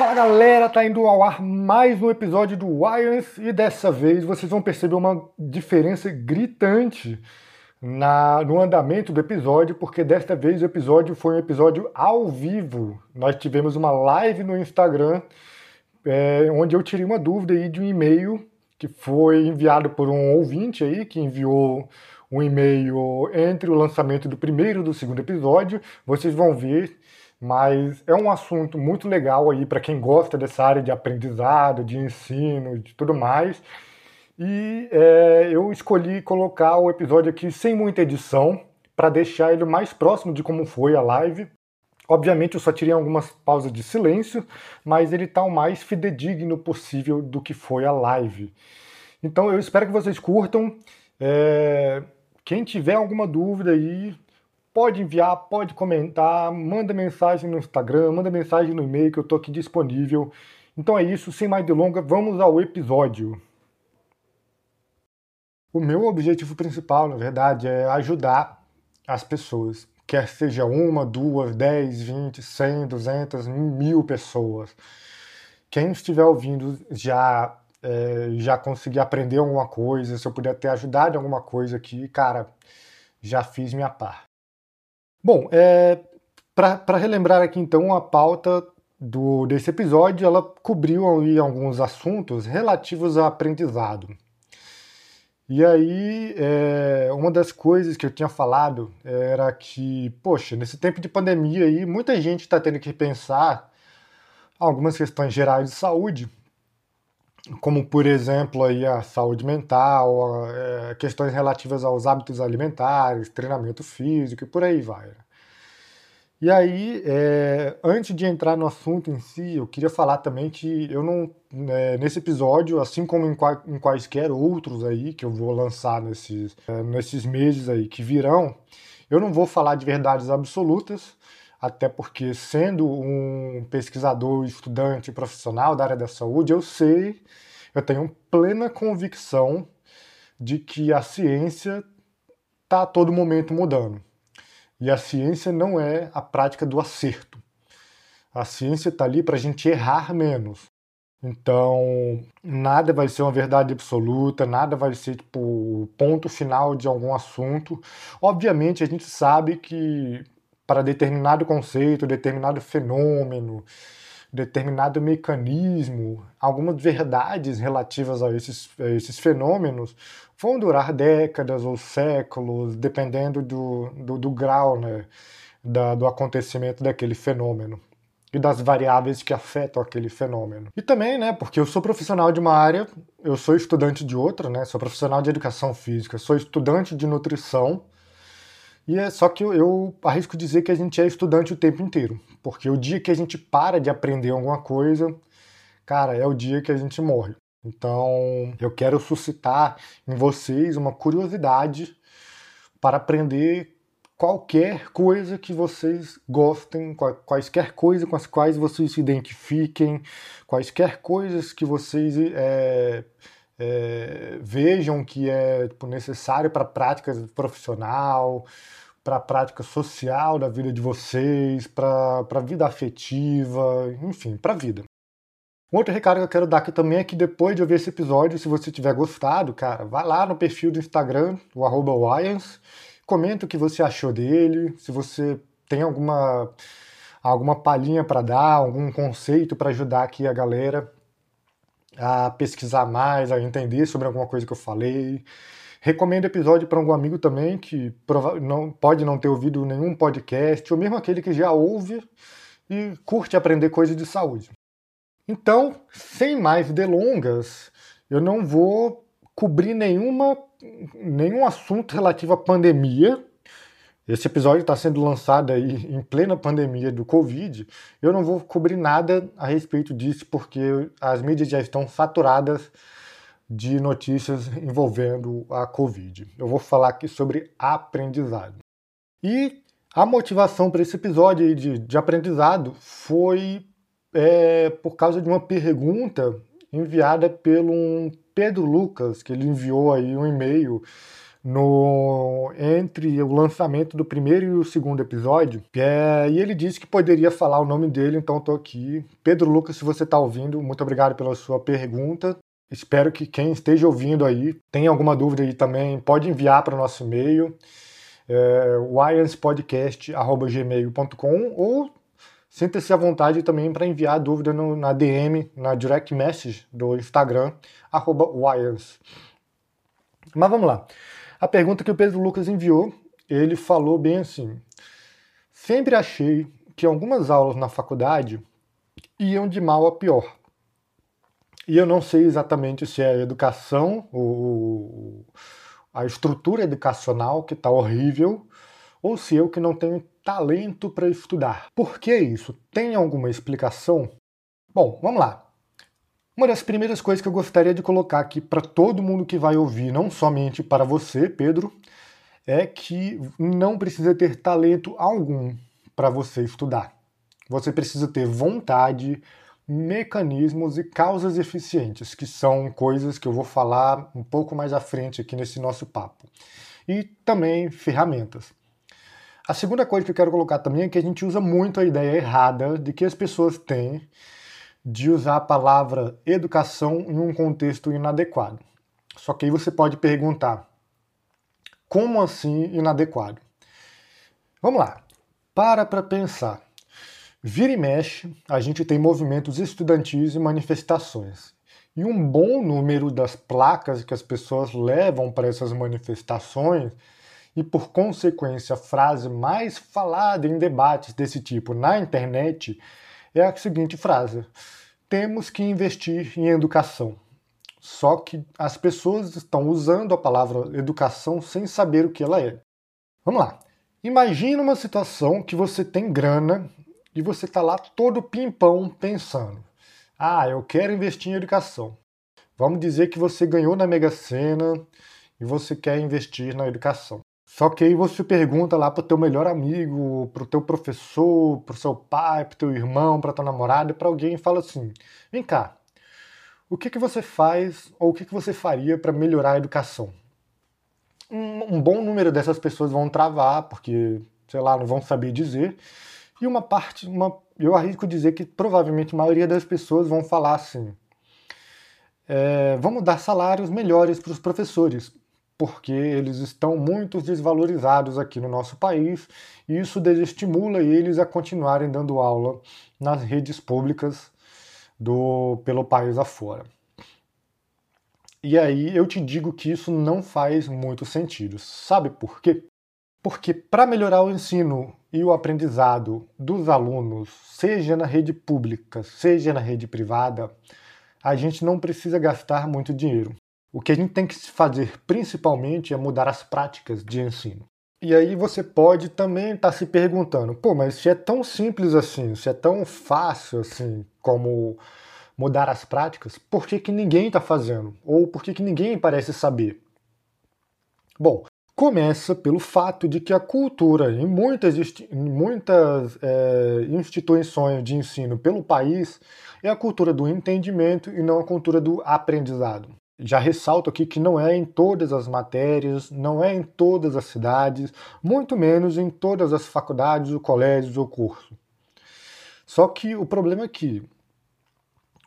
Fala galera, tá indo ao ar mais um episódio do Lions e dessa vez vocês vão perceber uma diferença gritante na, no andamento do episódio, porque desta vez o episódio foi um episódio ao vivo. Nós tivemos uma live no Instagram é, onde eu tirei uma dúvida aí de um e-mail que foi enviado por um ouvinte aí que enviou um e-mail entre o lançamento do primeiro e do segundo episódio. Vocês vão ver, mas é um assunto muito legal aí para quem gosta dessa área de aprendizado, de ensino, de tudo mais. E é, eu escolhi colocar o episódio aqui sem muita edição para deixar ele mais próximo de como foi a live. Obviamente eu só tirei algumas pausas de silêncio, mas ele está o mais fidedigno possível do que foi a live. Então eu espero que vocês curtam. É, quem tiver alguma dúvida aí, pode enviar, pode comentar, manda mensagem no Instagram, manda mensagem no e-mail que eu estou aqui disponível. Então é isso, sem mais delongas, vamos ao episódio. O meu objetivo principal, na verdade, é ajudar as pessoas. Quer seja uma, duas, dez, vinte, cem, duzentas, mil pessoas. Quem estiver ouvindo já é, já consegui aprender alguma coisa, se eu puder ter ajudado em alguma coisa aqui, cara, já fiz minha parte. Bom, é, para relembrar aqui então a pauta do, desse episódio, ela cobriu alguns assuntos relativos ao aprendizado. E aí, é, uma das coisas que eu tinha falado era que, poxa, nesse tempo de pandemia aí, muita gente está tendo que pensar algumas questões gerais de saúde como por exemplo aí a saúde mental, é, questões relativas aos hábitos alimentares, treinamento físico e por aí vai. Né? E aí, é, antes de entrar no assunto em si, eu queria falar também que eu não, é, nesse episódio, assim como em, qua, em, quaisquer outros aí que eu vou lançar nesses, é, nesses meses aí que virão, eu não vou falar de verdades absolutas, até porque, sendo um pesquisador, estudante, profissional da área da saúde, eu sei, eu tenho plena convicção de que a ciência está a todo momento mudando. E a ciência não é a prática do acerto. A ciência está ali para a gente errar menos. Então, nada vai ser uma verdade absoluta, nada vai ser tipo o ponto final de algum assunto. Obviamente, a gente sabe que para determinado conceito, determinado fenômeno, determinado mecanismo, algumas verdades relativas a esses, a esses fenômenos vão durar décadas ou séculos, dependendo do, do, do grau né, da, do acontecimento daquele fenômeno e das variáveis que afetam aquele fenômeno. E também, né, porque eu sou profissional de uma área, eu sou estudante de outra, né, sou profissional de educação física, sou estudante de nutrição, e é só que eu, eu arrisco dizer que a gente é estudante o tempo inteiro, porque o dia que a gente para de aprender alguma coisa, cara, é o dia que a gente morre. Então, eu quero suscitar em vocês uma curiosidade para aprender qualquer coisa que vocês gostem, quaisquer coisas com as quais vocês se identifiquem, quaisquer coisas que vocês é, é, vejam que é tipo, necessário para a prática profissional, para a prática social da vida de vocês, para a vida afetiva, enfim, para a vida. Um outro recado que eu quero dar aqui também é que depois de ouvir esse episódio, se você tiver gostado, cara, vai lá no perfil do Instagram, o arroba comenta o que você achou dele, se você tem alguma, alguma palhinha para dar, algum conceito para ajudar aqui a galera a pesquisar mais, a entender sobre alguma coisa que eu falei. Recomendo o episódio para algum amigo também que não, pode não ter ouvido nenhum podcast, ou mesmo aquele que já ouve e curte aprender coisas de saúde. Então, sem mais delongas, eu não vou cobrir nenhuma, nenhum assunto relativo à pandemia. Esse episódio está sendo lançado aí em plena pandemia do Covid. Eu não vou cobrir nada a respeito disso, porque as mídias já estão saturadas de notícias envolvendo a Covid. Eu vou falar aqui sobre aprendizado. E a motivação para esse episódio de, de aprendizado foi é, por causa de uma pergunta enviada pelo um Pedro Lucas, que ele enviou aí um e-mail no entre o lançamento do primeiro e o segundo episódio, é, e ele disse que poderia falar o nome dele, então estou aqui. Pedro Lucas, se você está ouvindo, muito obrigado pela sua pergunta. Espero que quem esteja ouvindo aí tenha alguma dúvida aí também, pode enviar para o nosso e-mail, é, ou sinta-se à vontade também para enviar dúvida no, na DM, na direct message do Instagram, arroba Mas vamos lá. A pergunta que o Pedro Lucas enviou, ele falou bem assim: Sempre achei que algumas aulas na faculdade iam de mal a pior. E eu não sei exatamente se é a educação, ou a estrutura educacional que está horrível, ou se eu que não tenho talento para estudar. Por que isso? Tem alguma explicação? Bom, vamos lá. Uma das primeiras coisas que eu gostaria de colocar aqui para todo mundo que vai ouvir, não somente para você, Pedro, é que não precisa ter talento algum para você estudar. Você precisa ter vontade, mecanismos e causas eficientes, que são coisas que eu vou falar um pouco mais à frente aqui nesse nosso papo. E também ferramentas. A segunda coisa que eu quero colocar também é que a gente usa muito a ideia errada de que as pessoas têm de usar a palavra educação em um contexto inadequado. Só que aí você pode perguntar: como assim inadequado? Vamos lá, para para pensar. Vira e mexe, a gente tem movimentos estudantis e manifestações. E um bom número das placas que as pessoas levam para essas manifestações, e por consequência a frase mais falada em debates desse tipo na internet, é a seguinte frase: temos que investir em educação. Só que as pessoas estão usando a palavra educação sem saber o que ela é. Vamos lá. Imagina uma situação que você tem grana e você está lá todo pimpão pensando: ah, eu quero investir em educação. Vamos dizer que você ganhou na Mega Sena e você quer investir na educação. Só que aí você pergunta lá pro teu melhor amigo, pro teu professor, pro seu pai, pro teu irmão, pra tua namorada, para alguém e fala assim: "Vem cá. O que que você faz ou o que que você faria para melhorar a educação?" Um, um bom número dessas pessoas vão travar, porque, sei lá, não vão saber dizer. E uma parte, uma, eu arrisco dizer que provavelmente a maioria das pessoas vão falar assim: é, vamos dar salários melhores para os professores, porque eles estão muito desvalorizados aqui no nosso país e isso desestimula eles a continuarem dando aula nas redes públicas do pelo país afora. E aí eu te digo que isso não faz muito sentido. Sabe por quê? Porque para melhorar o ensino e o aprendizado dos alunos, seja na rede pública, seja na rede privada, a gente não precisa gastar muito dinheiro. O que a gente tem que fazer principalmente é mudar as práticas de ensino. E aí você pode também estar tá se perguntando, pô, mas se é tão simples assim, se é tão fácil assim como mudar as práticas, por que, que ninguém está fazendo? Ou por que, que ninguém parece saber? Bom, começa pelo fato de que a cultura em muitas, em muitas é, instituições de ensino pelo país é a cultura do entendimento e não a cultura do aprendizado. Já ressalto aqui que não é em todas as matérias, não é em todas as cidades, muito menos em todas as faculdades, ou colégios ou curso. Só que o problema é que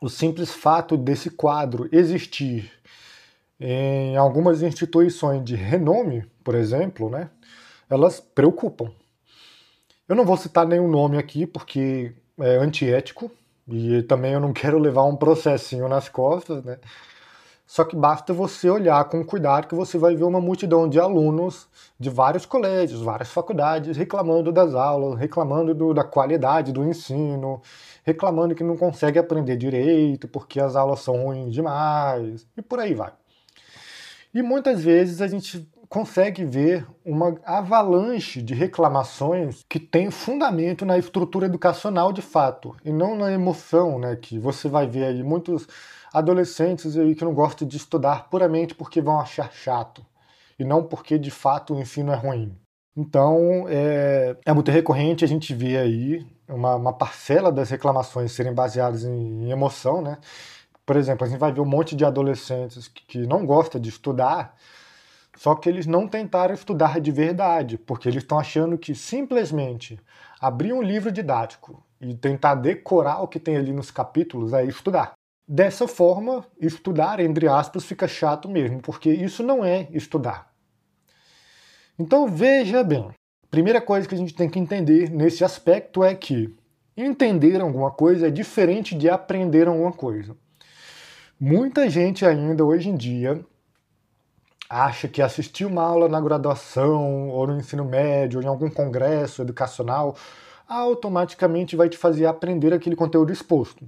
o simples fato desse quadro existir em algumas instituições de renome, por exemplo, né, elas preocupam. Eu não vou citar nenhum nome aqui porque é antiético e também eu não quero levar um processinho nas costas, né? Só que basta você olhar com cuidado que você vai ver uma multidão de alunos de vários colégios, várias faculdades, reclamando das aulas, reclamando do, da qualidade do ensino, reclamando que não consegue aprender direito porque as aulas são ruins demais, e por aí vai. E muitas vezes a gente consegue ver uma avalanche de reclamações que tem fundamento na estrutura educacional de fato, e não na emoção, né, que você vai ver aí muitos adolescentes aí que não gostam de estudar puramente porque vão achar chato e não porque de fato o ensino é ruim. Então é, é muito recorrente a gente ver aí uma, uma parcela das reclamações serem baseadas em, em, emoção, né? Por exemplo, a gente vai ver um monte de adolescentes que, que não gostam de estudar Só que eles não tentaram estudar de verdade, porque eles estão achando que simplesmente abrir um livro didático e tentar decorar o que tem ali nos capítulos é estudar. Dessa forma, estudar, entre aspas, fica chato mesmo, porque isso não é estudar. Então veja bem, primeira coisa que a gente tem que entender nesse aspecto é que entender alguma coisa é diferente de aprender alguma coisa. Muita gente ainda hoje em dia acha que assistir uma aula na graduação ou no ensino médio ou em algum congresso educacional automaticamente vai te fazer aprender aquele conteúdo exposto.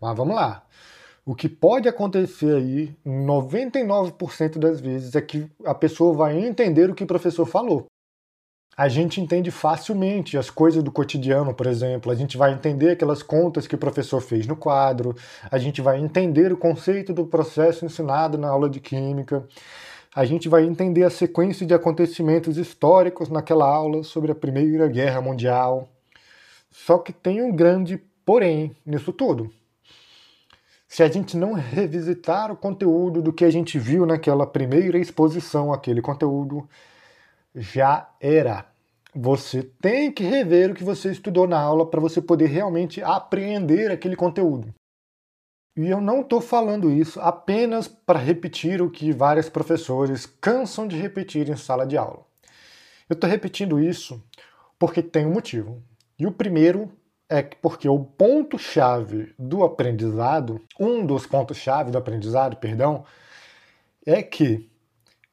Mas vamos lá. O que pode acontecer aí, 99% das vezes, é que a pessoa vai entender o que o professor falou. A gente entende facilmente as coisas do cotidiano, por exemplo. A gente vai entender aquelas contas que o professor fez no quadro. A gente vai entender o conceito do processo ensinado na aula de química. A gente vai entender a sequência de acontecimentos históricos naquela aula sobre a Primeira Guerra Mundial. Só que tem um grande porém nisso tudo se a gente não revisitar o conteúdo do que a gente viu naquela primeira exposição, aquele conteúdo já era. Você tem que rever o que você estudou na aula para você poder realmente apreender aquele conteúdo. E eu não estou falando isso apenas para repetir o que vários professores cansam de repetir em sala de aula. Eu estou repetindo isso porque tem um motivo. E o primeiro é porque o ponto-chave do aprendizado, um dos pontos-chave do aprendizado, perdão, é que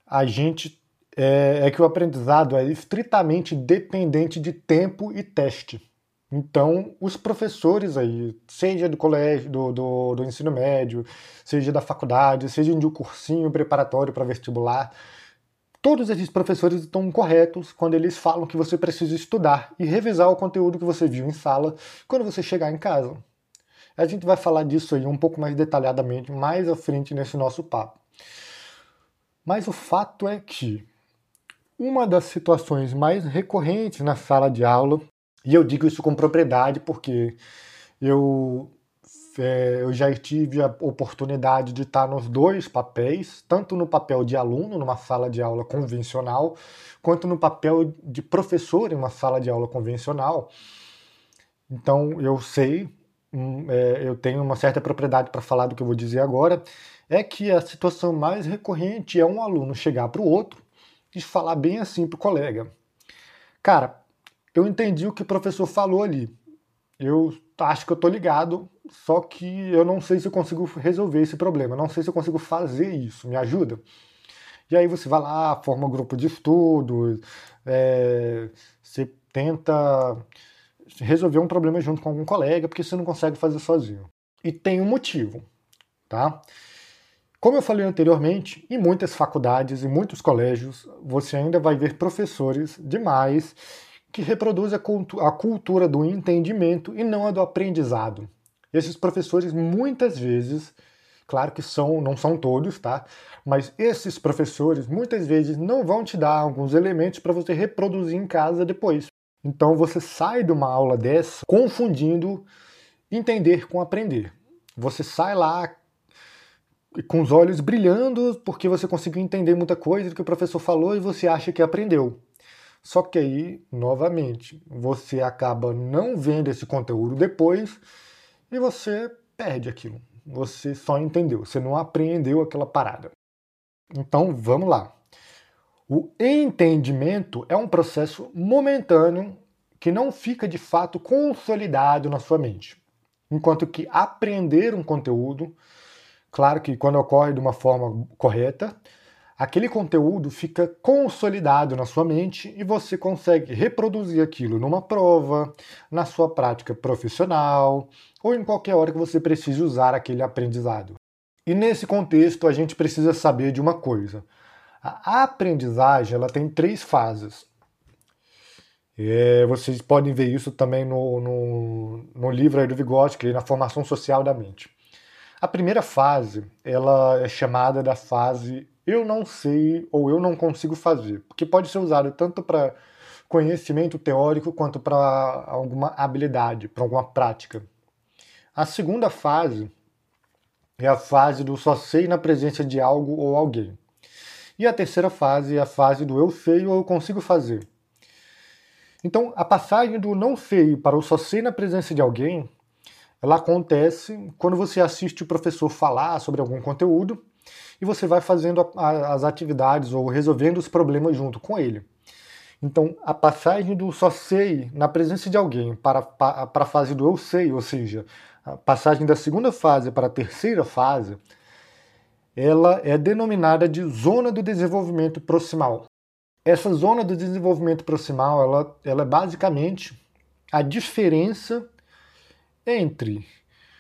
a gente é, é, que o aprendizado é estritamente dependente de tempo e teste. Então, os professores aí, seja do colégio, do, do, do ensino médio, seja da faculdade, seja de um cursinho preparatório para vestibular, Todos esses professores estão corretos quando eles falam que você precisa estudar e revisar o conteúdo que você viu em sala quando você chegar em casa. A gente vai falar disso aí um pouco mais detalhadamente mais à frente nesse nosso papo. Mas o fato é que uma das situações mais recorrentes na sala de aula, e eu digo isso com propriedade porque eu é, eu já tive a oportunidade de estar nos dois papéis, tanto no papel de aluno, numa sala de aula convencional, quanto no papel de professor em uma sala de aula convencional. Então eu sei, hum, é, eu tenho uma certa propriedade para falar do que eu vou dizer agora, é que a situação mais recorrente é um aluno chegar para o outro e falar bem assim para o colega. Cara, eu entendi o que o professor falou ali. Eu acho que eu tô ligado, só que eu não sei se eu consigo resolver esse problema, não sei se eu consigo fazer isso, me ajuda? E aí você vai lá, forma um grupo de estudos, é, você tenta resolver um problema junto com algum colega, porque você não consegue fazer sozinho. E tem um motivo, tá? Como eu falei anteriormente, em muitas faculdades e muitos colégios, você ainda vai ver professores demais que reproduz a, cultu a cultura do entendimento e não a do aprendizado. Esses professores muitas vezes, claro que são, não são todos, tá? Mas esses professores muitas vezes não vão te dar alguns elementos para você reproduzir em casa depois. Então você sai de uma aula dessa confundindo entender com aprender. Você sai lá com os olhos brilhando porque você conseguiu entender muita coisa do que o professor falou e você acha que aprendeu. Só que aí, novamente, você acaba não vendo esse conteúdo depois e você perde aquilo. Você só entendeu, você não apreendeu aquela parada. Então, vamos lá. O entendimento é um processo momentâneo que não fica de fato consolidado na sua mente. Enquanto que aprender um conteúdo, claro que quando ocorre de uma forma correta, aquele conteúdo fica consolidado na sua mente e você consegue reproduzir aquilo numa prova, na sua prática profissional ou em qualquer hora que você precise usar aquele aprendizado. E nesse contexto a gente precisa saber de uma coisa. A aprendizagem ela tem três fases. Vocês podem ver isso também no, no, no livro do Vygotsky, na Formação Social da Mente. A primeira fase ela é chamada da fase eu não sei ou eu não consigo fazer, porque pode ser usado tanto para conhecimento teórico quanto para alguma habilidade, para alguma prática. A segunda fase é a fase do só sei na presença de algo ou alguém. E a terceira fase é a fase do eu sei ou eu consigo fazer. Então, a passagem do não sei para o só sei na presença de alguém, ela acontece quando você assiste o professor falar sobre algum conteúdo e você vai fazendo as atividades ou resolvendo os problemas junto com ele. Então, a passagem do só sei na presença de alguém para, para, para a fase do eu sei, ou seja, a passagem da segunda fase para a terceira fase, ela é denominada de zona do desenvolvimento proximal. Essa zona do desenvolvimento proximal, ela, ela é basicamente a diferença entre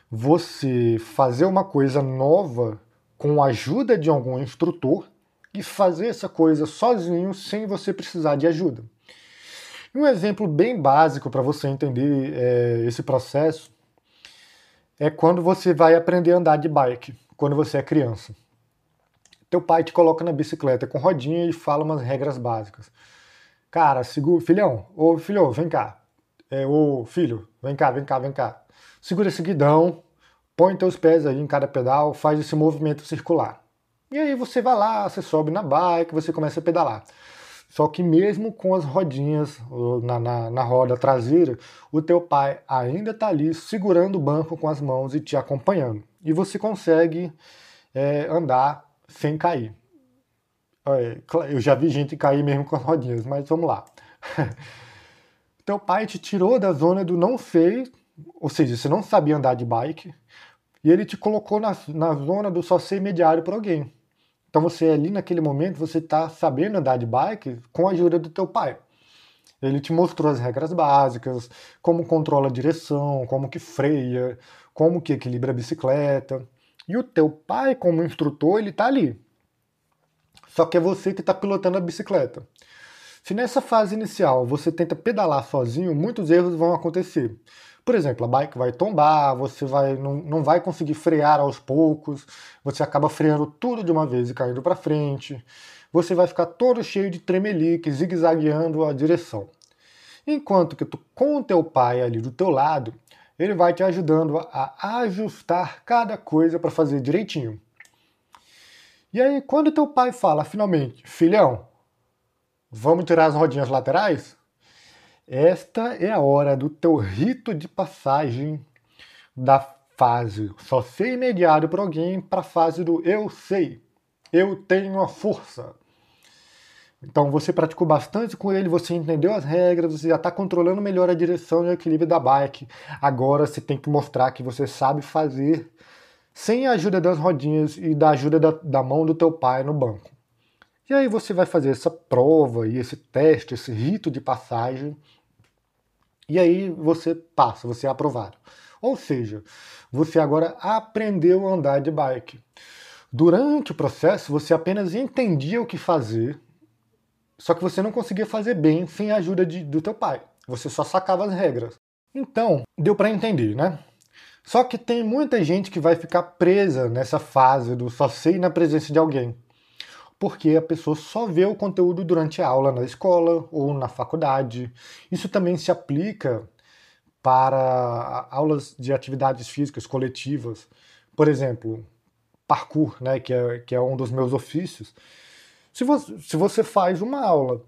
você fazer uma coisa nova com a ajuda de algum instrutor e fazer essa coisa sozinho sem você precisar de ajuda. Um exemplo bem básico para você entender é, esse processo é quando você vai aprender a andar de bike, quando você é criança. Teu pai te coloca na bicicleta com rodinha e fala umas regras básicas. Cara, segura, filhão, ô filho, vem cá. É, ô filho, vem cá, vem cá, vem cá. Segura esse guidão, põe teus pés aí em cada pedal, faz esse movimento circular. E aí você vai lá, você sobe na bike, você começa a pedalar. Só que mesmo com as rodinhas na, na, na roda traseira, o teu pai ainda está ali segurando o banco com as mãos e te acompanhando. E você consegue é, andar sem cair. Eu já vi gente cair mesmo com as rodinhas, mas vamos lá. teu pai te tirou da zona do não sei, ou seja, você não sabia andar de bike, e ele te colocou na, na zona do só ser imediário para alguém. Então você ali naquele momento você está sabendo andar de bike com a ajuda do teu pai. Ele te mostrou as regras básicas, como controla a direção, como que freia, como que equilibra a bicicleta. E o teu pai, como instrutor, ele está ali. Só que é você que está pilotando a bicicleta. Se nessa fase inicial você tenta pedalar sozinho, muitos erros vão acontecer. Por exemplo, a bike vai tombar, você vai, não, não vai conseguir frear aos poucos, você acaba freando tudo de uma vez e caindo para frente, você vai ficar todo cheio de tremelique, zigue-zagueando a direção. Enquanto que tu, com o teu pai ali do teu lado, ele vai te ajudando a ajustar cada coisa para fazer direitinho. E aí, quando teu pai fala finalmente, filhão, vamos tirar as rodinhas laterais? Esta é a hora do teu rito de passagem da fase só ser mediado por alguém para a fase do eu sei, eu tenho a força. Então você praticou bastante com ele, você entendeu as regras, você já está controlando melhor a direção e o equilíbrio da bike. Agora você tem que mostrar que você sabe fazer sem a ajuda das rodinhas e da ajuda da, da mão do teu pai no banco. E aí você vai fazer essa prova e esse teste, esse rito de passagem e aí você passa, você é aprovado. Ou seja, você agora aprendeu a andar de bike. Durante o processo, você apenas entendia o que fazer, só que você não conseguia fazer bem sem a ajuda de, do teu pai. Você só sacava as regras. Então, deu para entender, né? Só que tem muita gente que vai ficar presa nessa fase do só sei na presença de alguém porque a pessoa só vê o conteúdo durante a aula na escola ou na faculdade. Isso também se aplica para aulas de atividades físicas coletivas. Por exemplo, parkour, né, que, é, que é um dos meus ofícios. Se você, se você faz uma aula,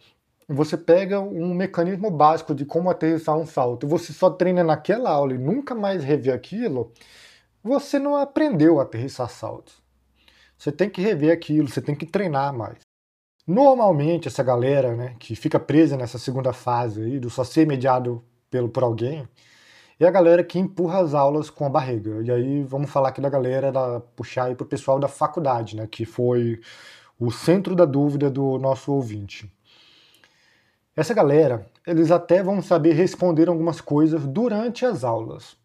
você pega um mecanismo básico de como aterrissar um salto, e você só treina naquela aula e nunca mais revê aquilo, você não aprendeu a aterrissar saltos. Você tem que rever aquilo, você tem que treinar mais. Normalmente, essa galera né, que fica presa nessa segunda fase aí, do só ser mediado pelo, por alguém, é a galera que empurra as aulas com a barriga. E aí vamos falar aqui da galera, da, puxar aí pro pessoal da faculdade, né, que foi o centro da dúvida do nosso ouvinte. Essa galera, eles até vão saber responder algumas coisas durante as aulas.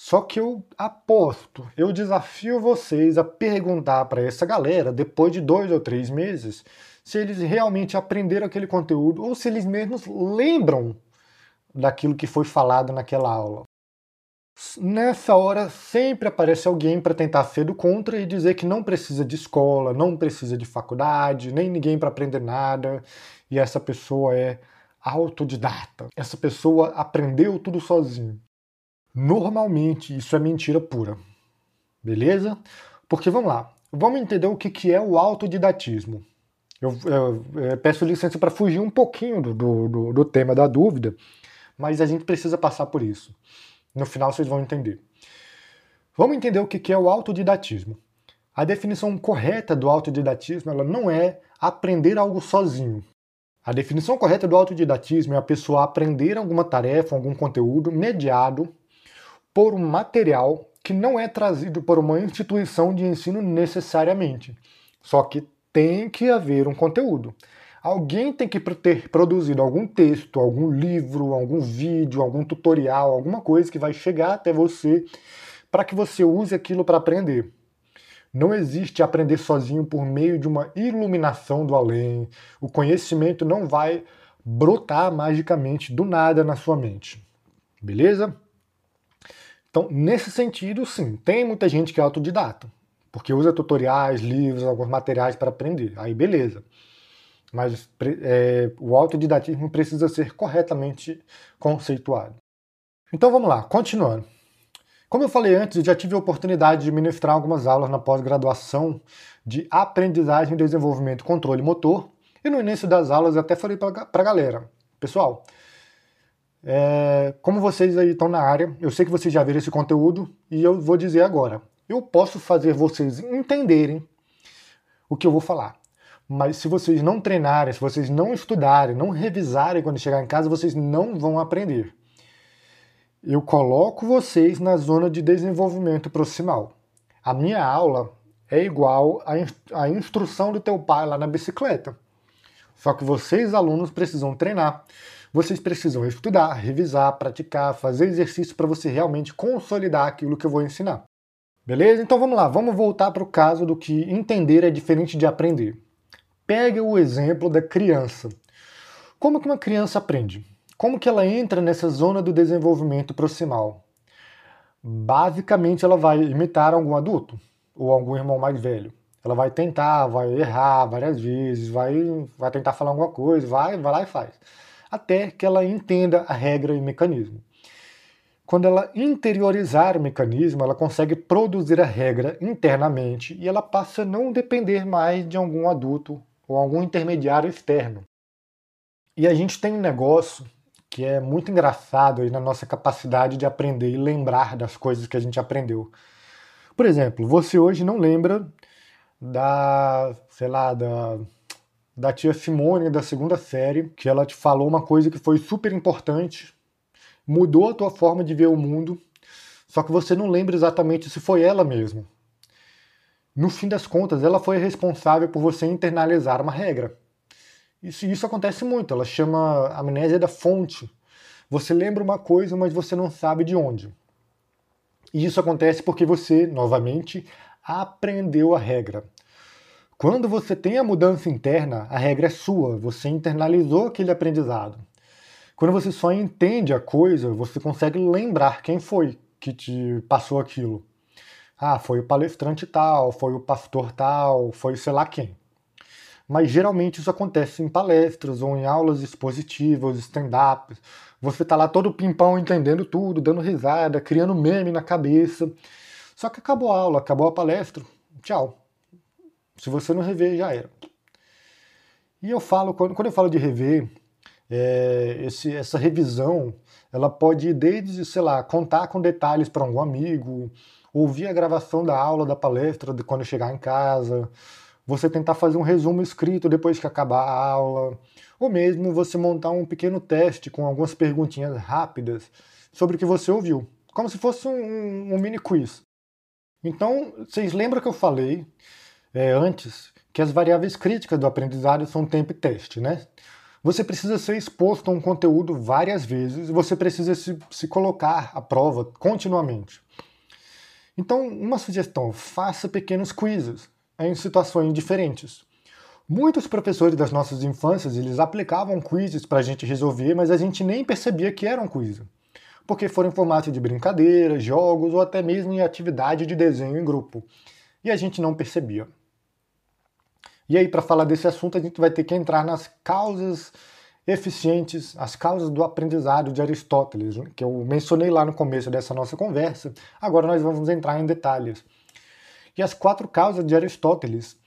Só que eu aposto, eu desafio vocês a perguntar para essa galera, depois de dois ou três meses, se eles realmente aprenderam aquele conteúdo ou se eles mesmos lembram daquilo que foi falado naquela aula. Nessa hora sempre aparece alguém para tentar ser do contra e dizer que não precisa de escola, não precisa de faculdade, nem ninguém para aprender nada, e essa pessoa é autodidata. Essa pessoa aprendeu tudo sozinho. Normalmente isso é mentira pura. Beleza? Porque vamos lá, vamos entender o que é o autodidatismo. Eu, eu, eu peço licença para fugir um pouquinho do, do, do tema da dúvida, mas a gente precisa passar por isso. No final vocês vão entender. Vamos entender o que é o autodidatismo. A definição correta do autodidatismo ela não é aprender algo sozinho. A definição correta do autodidatismo é a pessoa aprender alguma tarefa, algum conteúdo mediado por um material que não é trazido por uma instituição de ensino necessariamente. Só que tem que haver um conteúdo. Alguém tem que ter produzido algum texto, algum livro, algum vídeo, algum tutorial, alguma coisa que vai chegar até você para que você use aquilo para aprender. Não existe aprender sozinho por meio de uma iluminação do além. O conhecimento não vai brotar magicamente do nada na sua mente. Beleza? Então, nesse sentido, sim, tem muita gente que é autodidata, porque usa tutoriais, livros, alguns materiais para aprender. Aí, beleza. Mas é, o autodidatismo precisa ser corretamente conceituado. Então vamos lá, continuando. Como eu falei antes, eu já tive a oportunidade de ministrar algumas aulas na pós-graduação de aprendizagem, desenvolvimento, controle motor. E no início das aulas eu até falei para a galera, pessoal, é, como vocês aí estão na área, eu sei que vocês já viram esse conteúdo e eu vou dizer agora. Eu posso fazer vocês entenderem o que eu vou falar. Mas se vocês não treinarem, se vocês não estudarem, não revisarem quando chegar em casa, vocês não vão aprender eu coloco vocês na zona de desenvolvimento proximal. A minha aula é igual à instrução do teu pai lá na bicicleta. Só que vocês, alunos, precisam treinar. Vocês precisam estudar, revisar, praticar, fazer exercício para você realmente consolidar aquilo que eu vou ensinar. Beleza? Então vamos lá, vamos voltar para o caso do que entender é diferente de aprender. Pega o exemplo da criança. Como que uma criança aprende? Como que ela entra nessa zona do desenvolvimento proximal? Basicamente, ela vai imitar algum adulto ou algum irmão mais velho. Ela vai tentar, vai errar várias vezes, vai, vai tentar falar alguma coisa, vai, vai lá e faz. Até que ela entenda a regra e o mecanismo. Quando ela interiorizar o mecanismo, ela consegue produzir a regra internamente e ela passa a não depender mais de algum adulto ou algum intermediário externo. E a gente tem um negócio que é muito engraçado aí na nossa capacidade de aprender e lembrar das coisas que a gente aprendeu. Por exemplo, você hoje não lembra da, sei lá, da, da tia Simone da segunda série, que ela te falou uma coisa que foi super importante, mudou a tua forma de ver o mundo, só que você não lembra exatamente se foi ela mesma. No fim das contas, ela foi responsável por você internalizar uma regra. Isso, isso acontece muito, ela chama amnésia da fonte. Você lembra uma coisa, mas você não sabe de onde. E isso acontece porque você, novamente, aprendeu a regra. Quando você tem a mudança interna, a regra é sua, você internalizou aquele aprendizado. Quando você só entende a coisa, você consegue lembrar quem foi que te passou aquilo. Ah, foi o palestrante tal, foi o pastor tal, foi sei lá quem mas geralmente isso acontece em palestras ou em aulas expositivas, stand-ups. Você tá lá todo pimpão entendendo tudo, dando risada, criando meme na cabeça. Só que acabou a aula, acabou a palestra, tchau. Se você não rever, já era. E eu falo, quando, eu falo de rever, é, esse, essa revisão, ela pode ir desde, sei lá, contar com detalhes para algum amigo, ouvir a gravação da aula, da palestra, de quando chegar em casa, você tentar fazer um resumo escrito depois que acabar a aula, ou mesmo você montar um pequeno teste com algumas perguntinhas rápidas sobre o que você ouviu, como se fosse um, um mini quiz. Então, vocês lembram que eu falei é, antes que as variáveis críticas do aprendizado são tempo e teste, né? Você precisa ser exposto a um conteúdo várias vezes, você precisa se, se colocar à prova continuamente. Então, uma sugestão: faça pequenos quizzes em situações diferentes. Muitos professores das nossas infâncias, eles aplicavam quizzes para a gente resolver, mas a gente nem percebia que eram quizzes, porque foram em formato de brincadeira, jogos ou até mesmo em atividade de desenho em grupo. E a gente não percebia. E aí, para falar desse assunto, a gente vai ter que entrar nas causas eficientes, as causas do aprendizado de Aristóteles, né, que eu mencionei lá no começo dessa nossa conversa. Agora nós vamos entrar em detalhes. E as quatro causas de Aristóteles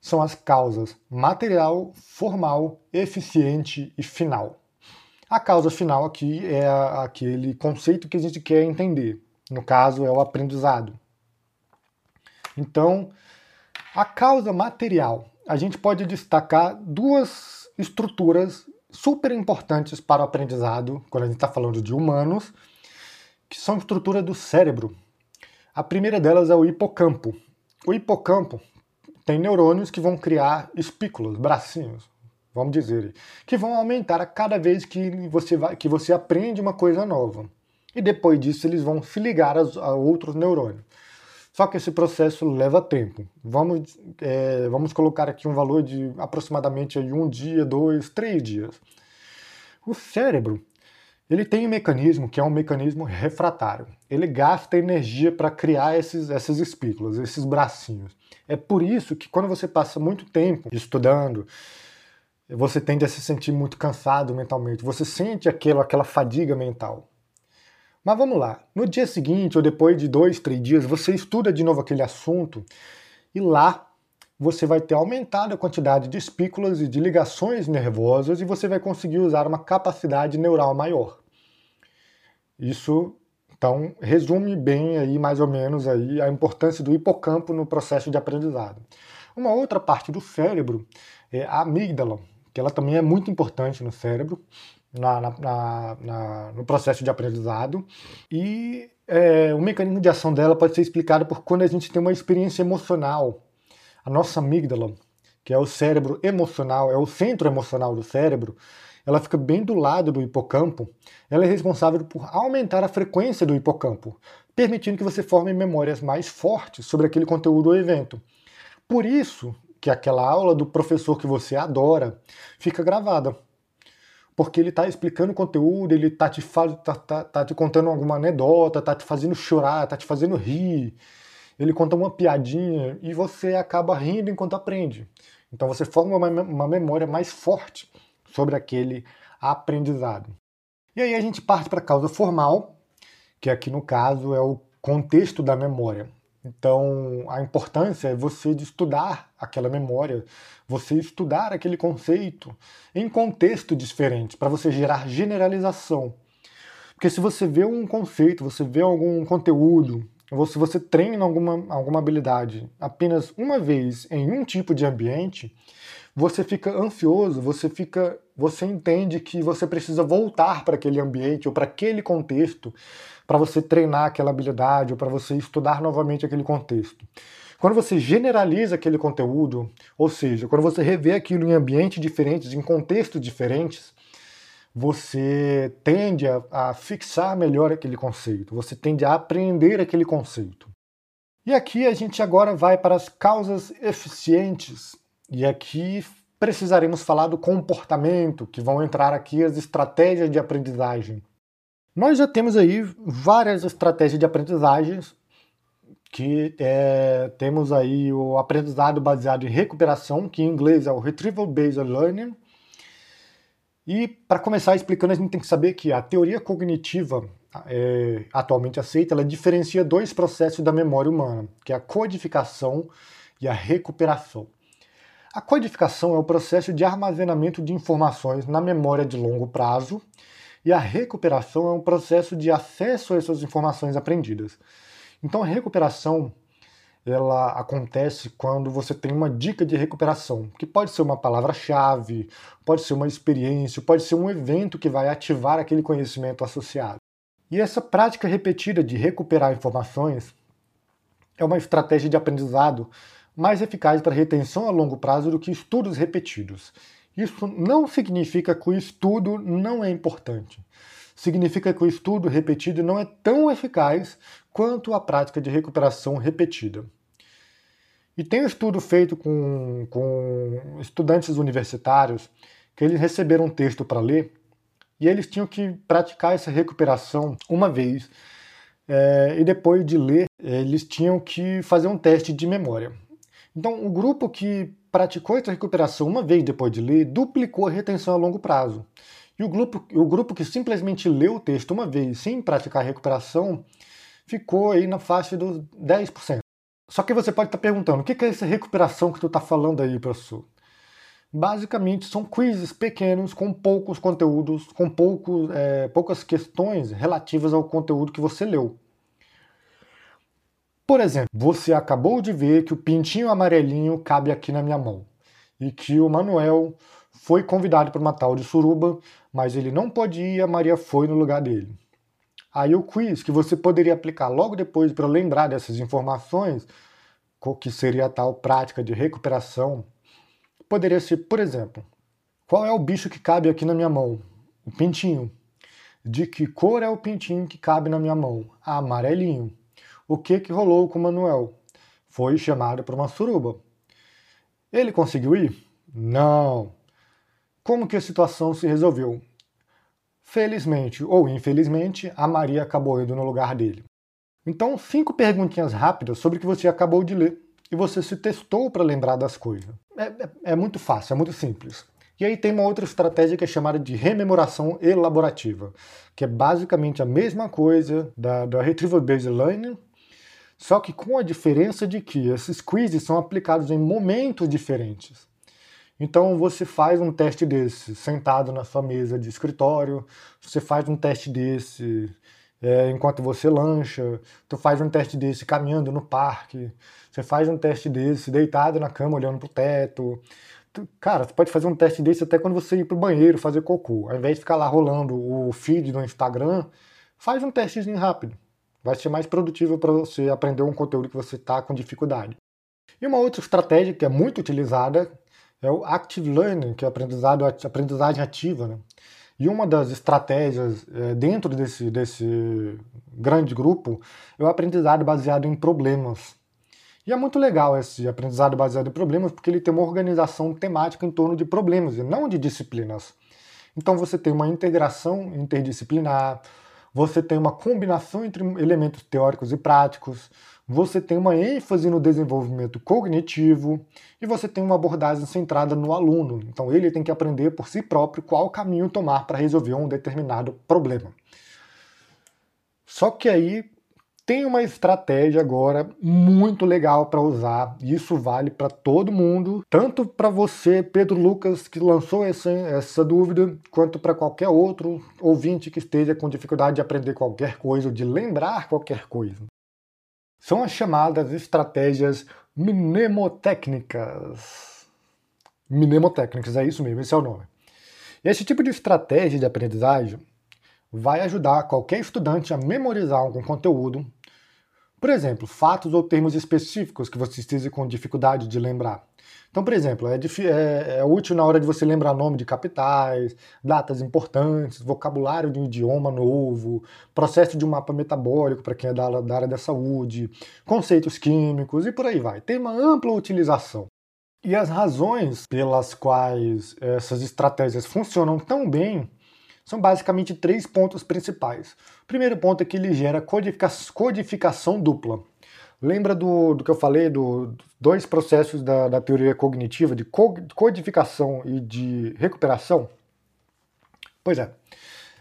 são as causas material, formal, eficiente e final. A causa final aqui é aquele conceito que a gente quer entender. No caso, é o aprendizado. Então, a causa material, a gente pode destacar duas estruturas super importantes para o aprendizado, quando a gente está falando de humanos, que são estruturas do cérebro. A primeira delas é o hipocampo. O hipocampo tem neurônios que vão criar espículos, bracinhos, vamos dizer, que vão aumentar a cada vez que você, vai, que você aprende uma coisa nova. E depois disso eles vão se ligar a, a outros neurônios. Só que esse processo leva tempo. Vamos, é, vamos colocar aqui um valor de aproximadamente aí um dia, dois, três dias. O cérebro ele tem um mecanismo que é um mecanismo refratário. Ele gasta energia para criar esses, essas espículas, esses bracinhos. É por isso que quando você passa muito tempo estudando, você tende a se sentir muito cansado mentalmente. Você sente aquilo, aquela fadiga mental. Mas vamos lá. No dia seguinte, ou depois de dois, três dias, você estuda de novo aquele assunto e lá você vai ter aumentado a quantidade de espículas e de ligações nervosas e você vai conseguir usar uma capacidade neural maior. Isso, então, resume bem aí mais ou menos aí a importância do hipocampo no processo de aprendizado. Uma outra parte do cérebro é a amígdala, que ela também é muito importante no cérebro na, na, na, no processo de aprendizado. E é, o mecanismo de ação dela pode ser explicado por quando a gente tem uma experiência emocional. A nossa amígdala, que é o cérebro emocional, é o centro emocional do cérebro, ela fica bem do lado do hipocampo. Ela é responsável por aumentar a frequência do hipocampo, permitindo que você forme memórias mais fortes sobre aquele conteúdo ou evento. Por isso que aquela aula do professor que você adora fica gravada porque ele está explicando conteúdo, ele está te, tá, tá, tá te contando alguma anedota, está te fazendo chorar, está te fazendo rir, ele conta uma piadinha e você acaba rindo enquanto aprende. Então você forma uma, uma memória mais forte sobre aquele aprendizado. E aí a gente parte para a causa formal, que aqui no caso é o contexto da memória. Então, a importância é você de estudar aquela memória, você estudar aquele conceito em contexto diferente, para você gerar generalização. Porque se você vê um conceito, você vê algum conteúdo, ou se você treina alguma, alguma habilidade apenas uma vez em um tipo de ambiente, você fica ansioso, você fica, você entende que você precisa voltar para aquele ambiente ou para aquele contexto para você treinar aquela habilidade ou para você estudar novamente aquele contexto. Quando você generaliza aquele conteúdo, ou seja, quando você revê aquilo em ambientes diferentes, em contextos diferentes, você tende a, a, fixar melhor aquele conceito, você tende a aprender aquele conceito. E aqui a gente agora vai para as causas eficientes, e aqui precisaremos falar do comportamento, que vão entrar aqui as estratégias de aprendizagem. Nós já temos aí várias estratégias de aprendizagens, que é, temos aí o aprendizado baseado em recuperação, que em inglês é o Retrieval Based Learning. E para começar explicando, a gente tem que saber que a teoria cognitiva é, atualmente aceita, ela diferencia dois processos da memória humana, que é a codificação e a recuperação. A codificação é o processo de armazenamento de informações na memória de longo prazo, e a recuperação é um processo de acesso a essas informações aprendidas. Então a recuperação ela acontece quando você tem uma dica de recuperação, que pode ser uma palavra-chave, pode ser uma experiência, pode ser um evento que vai ativar aquele conhecimento associado. E essa prática repetida de recuperar informações é uma estratégia de aprendizado mais eficaz para retenção a longo prazo do que estudos repetidos. Isso não significa que o estudo não é importante. Significa que o estudo repetido não é tão eficaz quanto a prática de recuperação repetida. E tem um estudo feito com, com estudantes universitários que eles receberam um texto para ler e eles tinham que praticar essa recuperação uma vez. É, e depois de ler, eles tinham que fazer um teste de memória. Então, o grupo que praticou essa recuperação uma vez depois de ler, duplicou a retenção a longo prazo. E o grupo, o grupo que simplesmente leu o texto uma vez sem praticar a recuperação ficou aí na faixa dos 10%. Só que você pode estar perguntando, o que é essa recuperação que tu está falando aí, professor? Basicamente são quizzes pequenos com poucos conteúdos, com poucos, é, poucas questões relativas ao conteúdo que você leu. Por exemplo, você acabou de ver que o pintinho amarelinho cabe aqui na minha mão e que o Manuel foi convidado para uma tal de suruba, mas ele não pode ir a Maria foi no lugar dele. Aí o quiz que você poderia aplicar logo depois para lembrar dessas informações, que seria a tal prática de recuperação, poderia ser, por exemplo, qual é o bicho que cabe aqui na minha mão? O pintinho. De que cor é o pintinho que cabe na minha mão? Amarelinho. O que que rolou com Manuel? Foi chamado para uma suruba. Ele conseguiu ir? Não. Como que a situação se resolveu? Felizmente ou infelizmente, a Maria acabou indo no lugar dele. Então, cinco perguntinhas rápidas sobre o que você acabou de ler e você se testou para lembrar das coisas. É, é, é, muito fácil, é muito simples. E aí tem uma outra estratégia que é chamada de rememoração elaborativa, que é basicamente a mesma coisa da, da Retrieval Based Learning, só que com a diferença de que esses quizzes são aplicados em momentos diferentes. Então você faz um teste desse sentado na sua mesa de escritório, você faz um teste desse é, enquanto você lancha, tu faz um teste desse caminhando no parque, você faz um teste desse deitado na cama olhando pro teto. Tu, cara, você pode fazer um teste desse até quando você ir pro banheiro fazer cocô. Ao invés de ficar lá rolando o feed do Instagram, faz um testezinho rápido. Vai ser mais produtivo para você aprender um conteúdo que você está com dificuldade. E uma outra estratégia que é muito utilizada é o Active Learning, que é aprendizado, aprendizagem ativa. Né? E uma das estratégias é, dentro desse, desse grande grupo é o aprendizado baseado em problemas. E é muito legal esse aprendizado baseado em problemas, porque ele tem uma organização temática em torno de problemas e não de disciplinas. Então você tem uma integração interdisciplinar, você tem uma combinação entre elementos teóricos e práticos, você tem uma ênfase no desenvolvimento cognitivo e você tem uma abordagem centrada no aluno. Então ele tem que aprender por si próprio qual caminho tomar para resolver um determinado problema. Só que aí tem uma estratégia agora muito legal para usar, isso vale para todo mundo, tanto para você, Pedro Lucas, que lançou essa, essa dúvida, quanto para qualquer outro ouvinte que esteja com dificuldade de aprender qualquer coisa, ou de lembrar qualquer coisa são as chamadas estratégias mnemotécnicas. Mnemotécnicas, é isso mesmo, esse é o nome. Esse tipo de estratégia de aprendizagem vai ajudar qualquer estudante a memorizar algum conteúdo. Por exemplo, fatos ou termos específicos que você esteja com dificuldade de lembrar. Então, por exemplo, é, é, é, útil na hora de você lembrar nome de capitais, datas importantes, vocabulário de um idioma novo, processo de um mapa metabólico para quem é da, da área da saúde, conceitos químicos e por aí vai. Tem uma ampla utilização. E as razões pelas quais essas estratégias funcionam tão bem são basicamente três pontos principais. O primeiro ponto é que ele gera codificação dupla. Lembra do, do que eu falei, dos do dois processos da, da teoria cognitiva, de codificação e de recuperação? Pois é.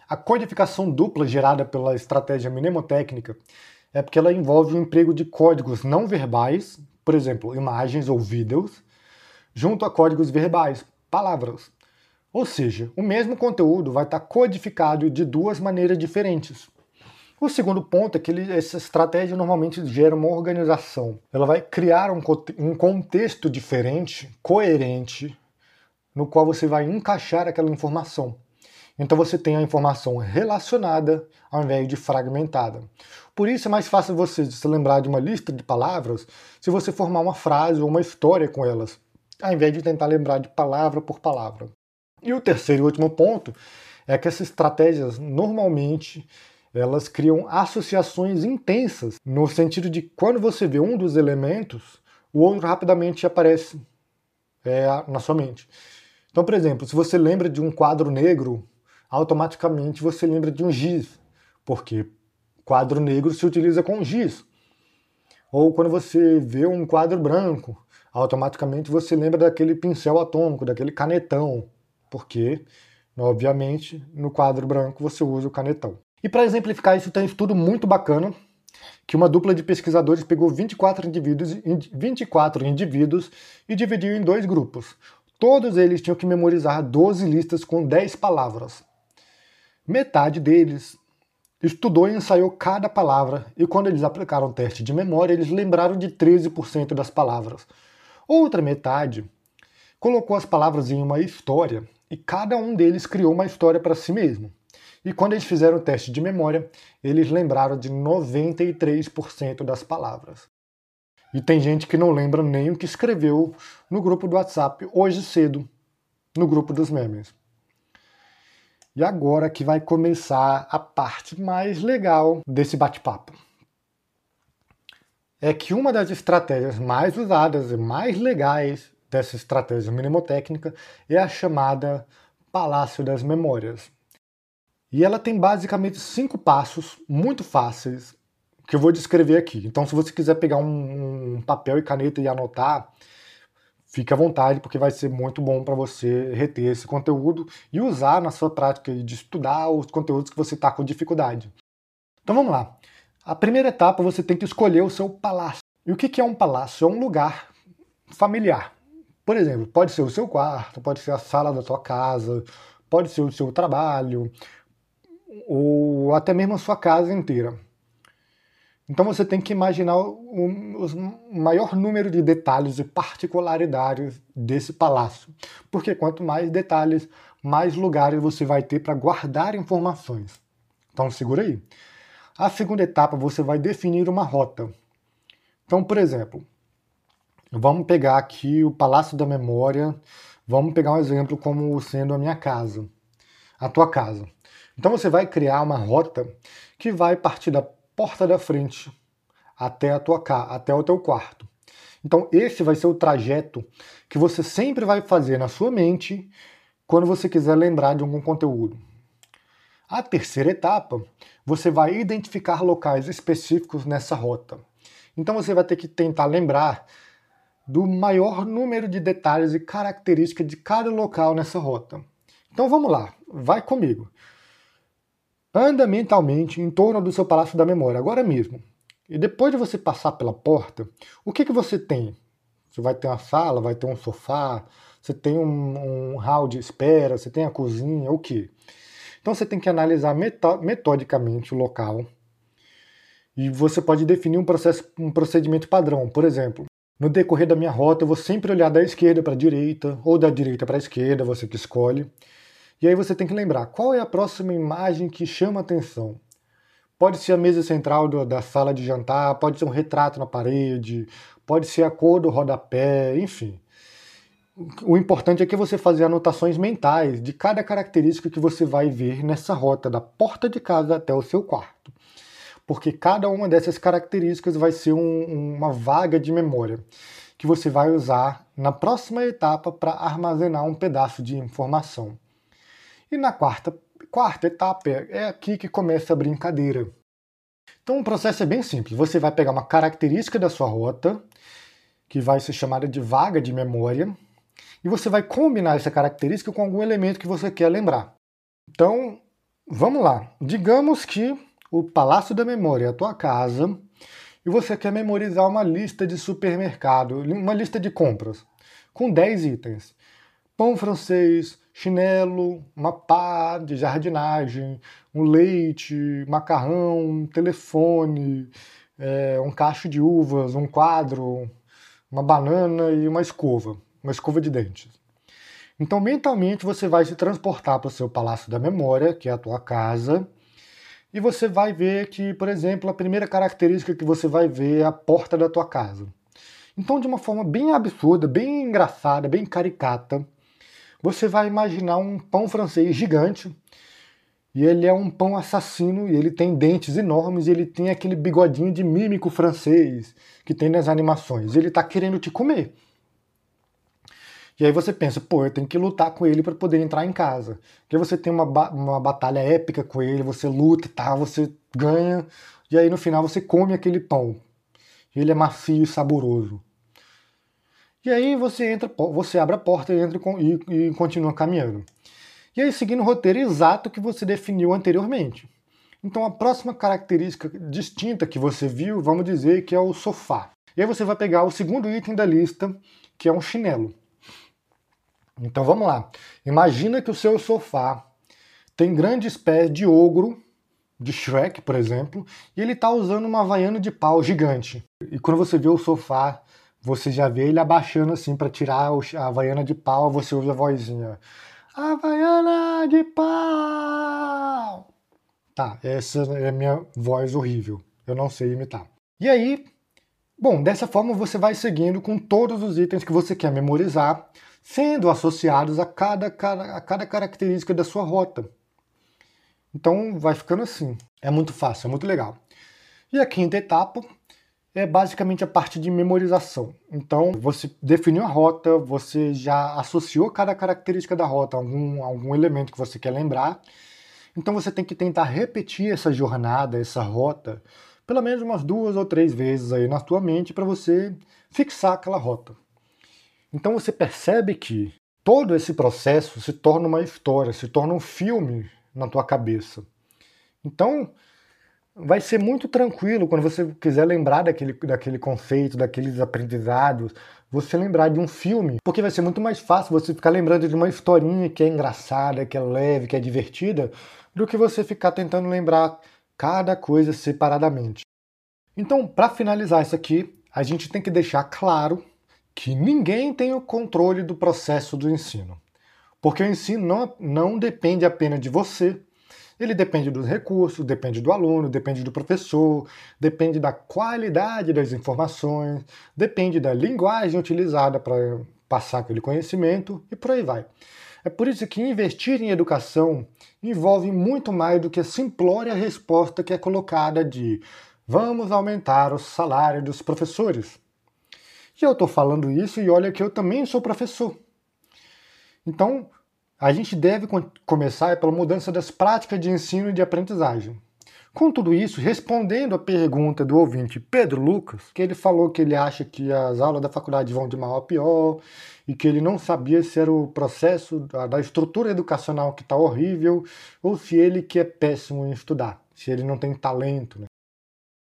A codificação dupla gerada pela estratégia mnemotécnica é porque ela envolve o emprego de códigos não verbais, por exemplo, imagens ou vídeos, junto a códigos verbais, palavras. Ou seja, o mesmo conteúdo vai estar codificado de duas maneiras diferentes. O segundo ponto é que ele, essa estratégia normalmente gera uma organização. Ela vai criar um, um contexto diferente, coerente, no qual você vai encaixar aquela informação. Então você tem a informação relacionada ao invés de fragmentada. Por isso é mais fácil você se lembrar de uma lista de palavras se você formar uma frase ou uma história com elas, ao invés de tentar lembrar de palavra por palavra. E o terceiro e último ponto é que essas estratégias normalmente elas criam associações intensas, no sentido de quando você vê um dos elementos, o outro rapidamente aparece é, na sua mente. Então, por exemplo, se você lembra de um quadro negro, automaticamente você lembra de um giz, porque quadro negro se utiliza com giz. Ou quando você vê um quadro branco, automaticamente você lembra daquele pincel atômico, daquele canetão, porque, obviamente, no quadro branco você usa o canetão. E para exemplificar isso, tem um estudo muito bacana que uma dupla de pesquisadores pegou 24 indivíduos, 24 indivíduos e dividiu em dois grupos. Todos eles tinham que memorizar 12 listas com 10 palavras. Metade deles estudou e ensaiou cada palavra, e quando eles aplicaram o teste de memória, eles lembraram de 13% das palavras. Outra metade colocou as palavras em uma história, e cada um deles criou uma história para si mesmo. E quando eles fizeram o teste de memória, eles lembraram de 93% das palavras. E tem gente que não lembra nem o que escreveu no grupo do WhatsApp hoje cedo, no grupo dos memes. E agora que vai começar a parte mais legal desse bate-papo. É que uma das estratégias mais usadas e mais legais dessa estratégia mnemotécnica é a chamada Palácio das Memórias. E ela tem basicamente cinco passos muito fáceis que eu vou descrever aqui. Então, se você quiser pegar um, um papel e caneta e anotar, fique à vontade, porque vai ser muito bom para você reter esse conteúdo e usar na sua prática de estudar os conteúdos que você está com dificuldade. Então vamos lá. A primeira etapa você tem que escolher o seu palácio. E o que é um palácio? É um lugar familiar. Por exemplo, pode ser o seu quarto, pode ser a sala da sua casa, pode ser o seu trabalho, ou até mesmo a sua casa inteira. Então você tem que imaginar o, o, maior número de detalhes e particularidades desse palácio, porque quanto mais detalhes, mais lugares você vai ter para guardar informações. Então segura aí. A segunda etapa você vai definir uma rota. Então, por exemplo, vamos pegar aqui o Palácio da Memória, vamos pegar um exemplo como sendo a minha casa, a tua casa. Então você vai criar uma rota que vai partir da porta da frente até a tua até o teu quarto. Então esse vai ser o trajeto que você sempre vai fazer na sua mente quando você quiser lembrar de algum conteúdo. A terceira etapa, você vai identificar locais específicos nessa rota. Então você vai ter que tentar lembrar do maior número de detalhes e características de cada local nessa rota. Então vamos lá, vai comigo. Anda mentalmente em torno do seu palácio da memória, agora mesmo. E depois de você passar pela porta, o que, que você tem? Você vai ter uma sala, vai ter um sofá, você tem um, um hall de espera, você tem a cozinha, o que? Então você tem que analisar metodicamente o local e você pode definir um, processo, um procedimento padrão. Por exemplo, no decorrer da minha rota, eu vou sempre olhar da esquerda para a direita ou da direita para a esquerda, você que escolhe. E aí você tem que lembrar qual é a próxima imagem que chama atenção. Pode ser a mesa central do, da sala de jantar, pode ser um retrato na parede, pode ser a cor do rodapé, enfim. O importante é que você fazer anotações mentais de cada característica que você vai ver nessa rota da porta de casa até o seu quarto. Porque cada uma dessas características vai ser um, uma vaga de memória que você vai usar na próxima etapa para armazenar um pedaço de informação. E na quarta, quarta etapa é aqui que começa a brincadeira. Então o processo é bem simples. Você vai pegar uma característica da sua rota, que vai ser chamada de vaga de memória, e você vai combinar essa característica com algum elemento que você quer lembrar. Então, vamos lá. Digamos que o Palácio da Memória é a tua casa e você quer memorizar uma lista de supermercado, uma lista de compras, com 10 itens. Pão francês, chinelo, uma pá de jardinagem, um leite, macarrão, um telefone, é, um cacho de uvas, um quadro, uma banana e uma escova, uma escova de dentes. Então, mentalmente, você vai se transportar para o seu palácio da memória, que é a tua casa, e você vai ver que, por exemplo, a primeira característica que você vai ver é a porta da tua casa. Então, de uma forma bem absurda, bem engraçada, bem caricata, você vai imaginar um pão francês gigante. E ele é um pão assassino e ele tem dentes enormes e ele tem aquele bigodinho de mímico francês que tem nas animações. Ele está querendo te comer. E aí você pensa, pô, eu tenho que lutar com ele para poder entrar em casa. E aí você tem uma, ba uma batalha épica com ele, você luta, tá, você ganha, e aí no final você come aquele pão. Ele é macio e saboroso. E aí você entra, você abre a porta e entra e, e continua caminhando. E aí seguindo o roteiro exato que você definiu anteriormente. Então a próxima característica distinta que você viu, vamos dizer que é o sofá. E aí você vai pegar o segundo item da lista, que é um chinelo. Então vamos lá. Imagina que o seu sofá tem grandes pés de ogro, de Shrek, por exemplo, e ele está usando uma havaiana de pau gigante. E quando você vê o sofá, você já vê ele abaixando assim para tirar a havaiana de pau, você ouve a vozinha. Havaiana de pau! Tá, essa é a minha voz horrível. Eu não sei imitar. E aí, bom, dessa forma você vai seguindo com todos os itens que você quer memorizar, sendo associados a cada, a cada característica da sua rota. Então vai ficando assim. É muito fácil, é muito legal. E a quinta etapa é basicamente a parte de memorização. Então, você definiu a rota, você já associou cada característica da rota a algum, algum elemento que você quer lembrar. Então, você tem que tentar repetir essa jornada, essa rota, pelo menos umas duas ou três vezes aí na tua mente para você fixar aquela rota. Então, você percebe que todo esse processo se torna uma história, se torna um filme na tua cabeça. Então, vai ser muito tranquilo quando você quiser lembrar daquele, daquele conceito, daqueles aprendizados, você lembrar de um filme, porque vai ser muito mais fácil você ficar lembrando de uma historinha que é engraçada, que é leve, que é divertida, do que você ficar tentando lembrar cada coisa separadamente. Então, para finalizar isso aqui, a gente tem que deixar claro que ninguém tem o controle do processo do ensino. Porque o ensino não, não depende apenas de você, ele depende dos recursos, depende do aluno, depende do professor, depende da qualidade das informações, depende da linguagem utilizada para passar aquele conhecimento e por aí vai. É por isso que investir em educação envolve muito mais do que a simplória resposta que é colocada de vamos aumentar o salário dos professores. E eu estou falando isso e olha que eu também sou professor. Então, a gente deve começar pela mudança das práticas de ensino e de aprendizagem. Com tudo isso, respondendo à pergunta do ouvinte Pedro Lucas, que ele falou que ele acha que as aulas da faculdade vão de mal a pior e que ele não sabia se era o processo da estrutura educacional que está horrível ou se ele que é péssimo em estudar, se ele não tem talento. Né?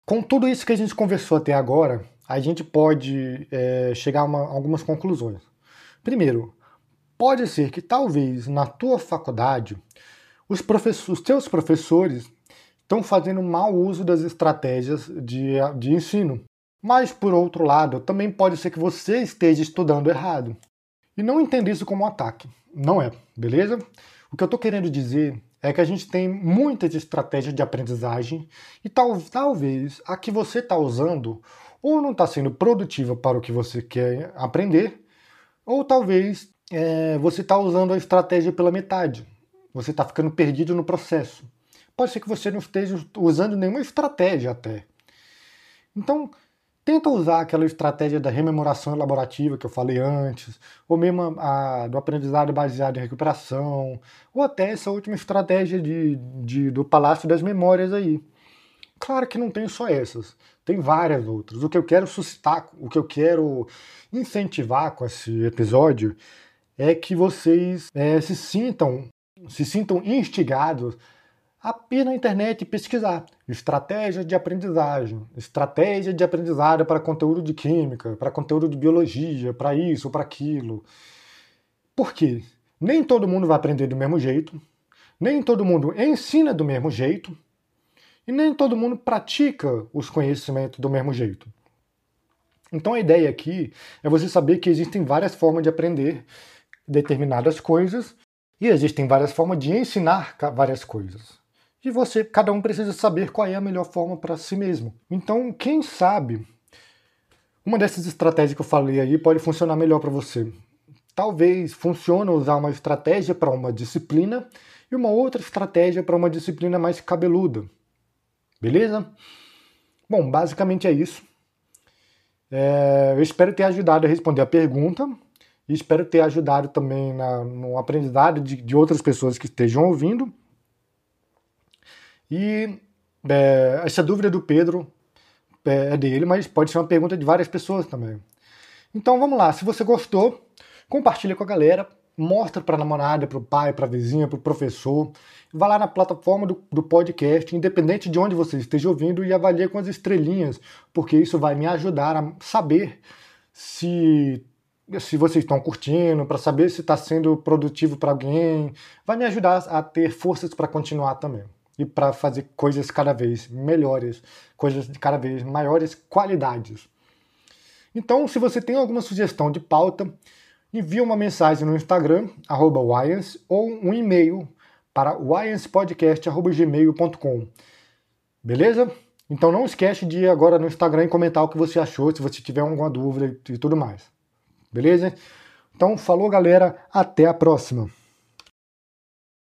Com tudo isso que a gente conversou até agora, a gente pode é, chegar a uma, algumas conclusões. Primeiro, Pode ser que talvez na tua faculdade os, os teus professores estão fazendo mau uso das estratégias de, de ensino. Mas, por outro lado, também pode ser que você esteja estudando errado. E não entenda isso como um ataque. Não é, beleza? O que eu estou querendo dizer é que a gente tem muitas estratégias de aprendizagem e tal, talvez a que você está usando ou não está sendo produtiva para o que você quer aprender, ou talvez é, você está usando a estratégia pela metade. Você está ficando perdido no processo. Pode ser que você não esteja usando nenhuma estratégia até. Então, tenta usar aquela estratégia da rememoração elaborativa que eu falei antes, ou mesmo a, do aprendizado baseado em recuperação, ou até essa última estratégia de, de, do Palácio das Memórias aí. Claro que não tem só essas, tem várias outras. O que eu quero suscitar, o que eu quero incentivar com esse episódio é que vocês é, se sintam se sintam instigados a ir na internet e pesquisar estratégia de aprendizagem, estratégia de aprendizado para conteúdo de química, para conteúdo de biologia, para isso, para aquilo. Por quê? Nem todo mundo vai aprender do mesmo jeito, nem todo mundo ensina do mesmo jeito, e nem todo mundo pratica os conhecimentos do mesmo jeito. Então a ideia aqui é você saber que existem várias formas de aprender determinadas coisas e existem várias formas de ensinar várias coisas. E você, cada um precisa saber qual é a melhor forma para si mesmo. Então, quem sabe, uma dessas estratégias que eu falei aí pode funcionar melhor para você. Talvez funcione usar uma estratégia para uma disciplina e uma outra estratégia para uma disciplina mais cabeluda. Beleza? Bom, basicamente é isso. É, eu espero ter ajudado a responder a pergunta e espero ter ajudado também na, no aprendizado de, de outras pessoas que estejam ouvindo. E é, essa dúvida do Pedro é, é dele, mas pode ser uma pergunta de várias pessoas também. Então vamos lá, se você gostou, compartilha com a galera, mostra para a namorada, para o pai, para a vizinha, para o professor. Vá lá na plataforma do, do podcast, independente de onde você esteja ouvindo, e avalie com as estrelinhas, porque isso vai me ajudar a saber se se vocês estão curtindo, para saber se está sendo produtivo para alguém, vai me ajudar a ter forças para continuar também e para fazer coisas cada vez melhores, coisas de cada vez maiores qualidades. Então, se você tem alguma sugestão de pauta, envie uma mensagem no Instagram, arroba Wyans, ou um e-mail para wyanspodcast.gmail.com. Beleza? Então não esquece de ir agora no Instagram e comentar o que você achou, se você tiver alguma dúvida e tudo mais. Beleza? Então, falou galera, até a próxima!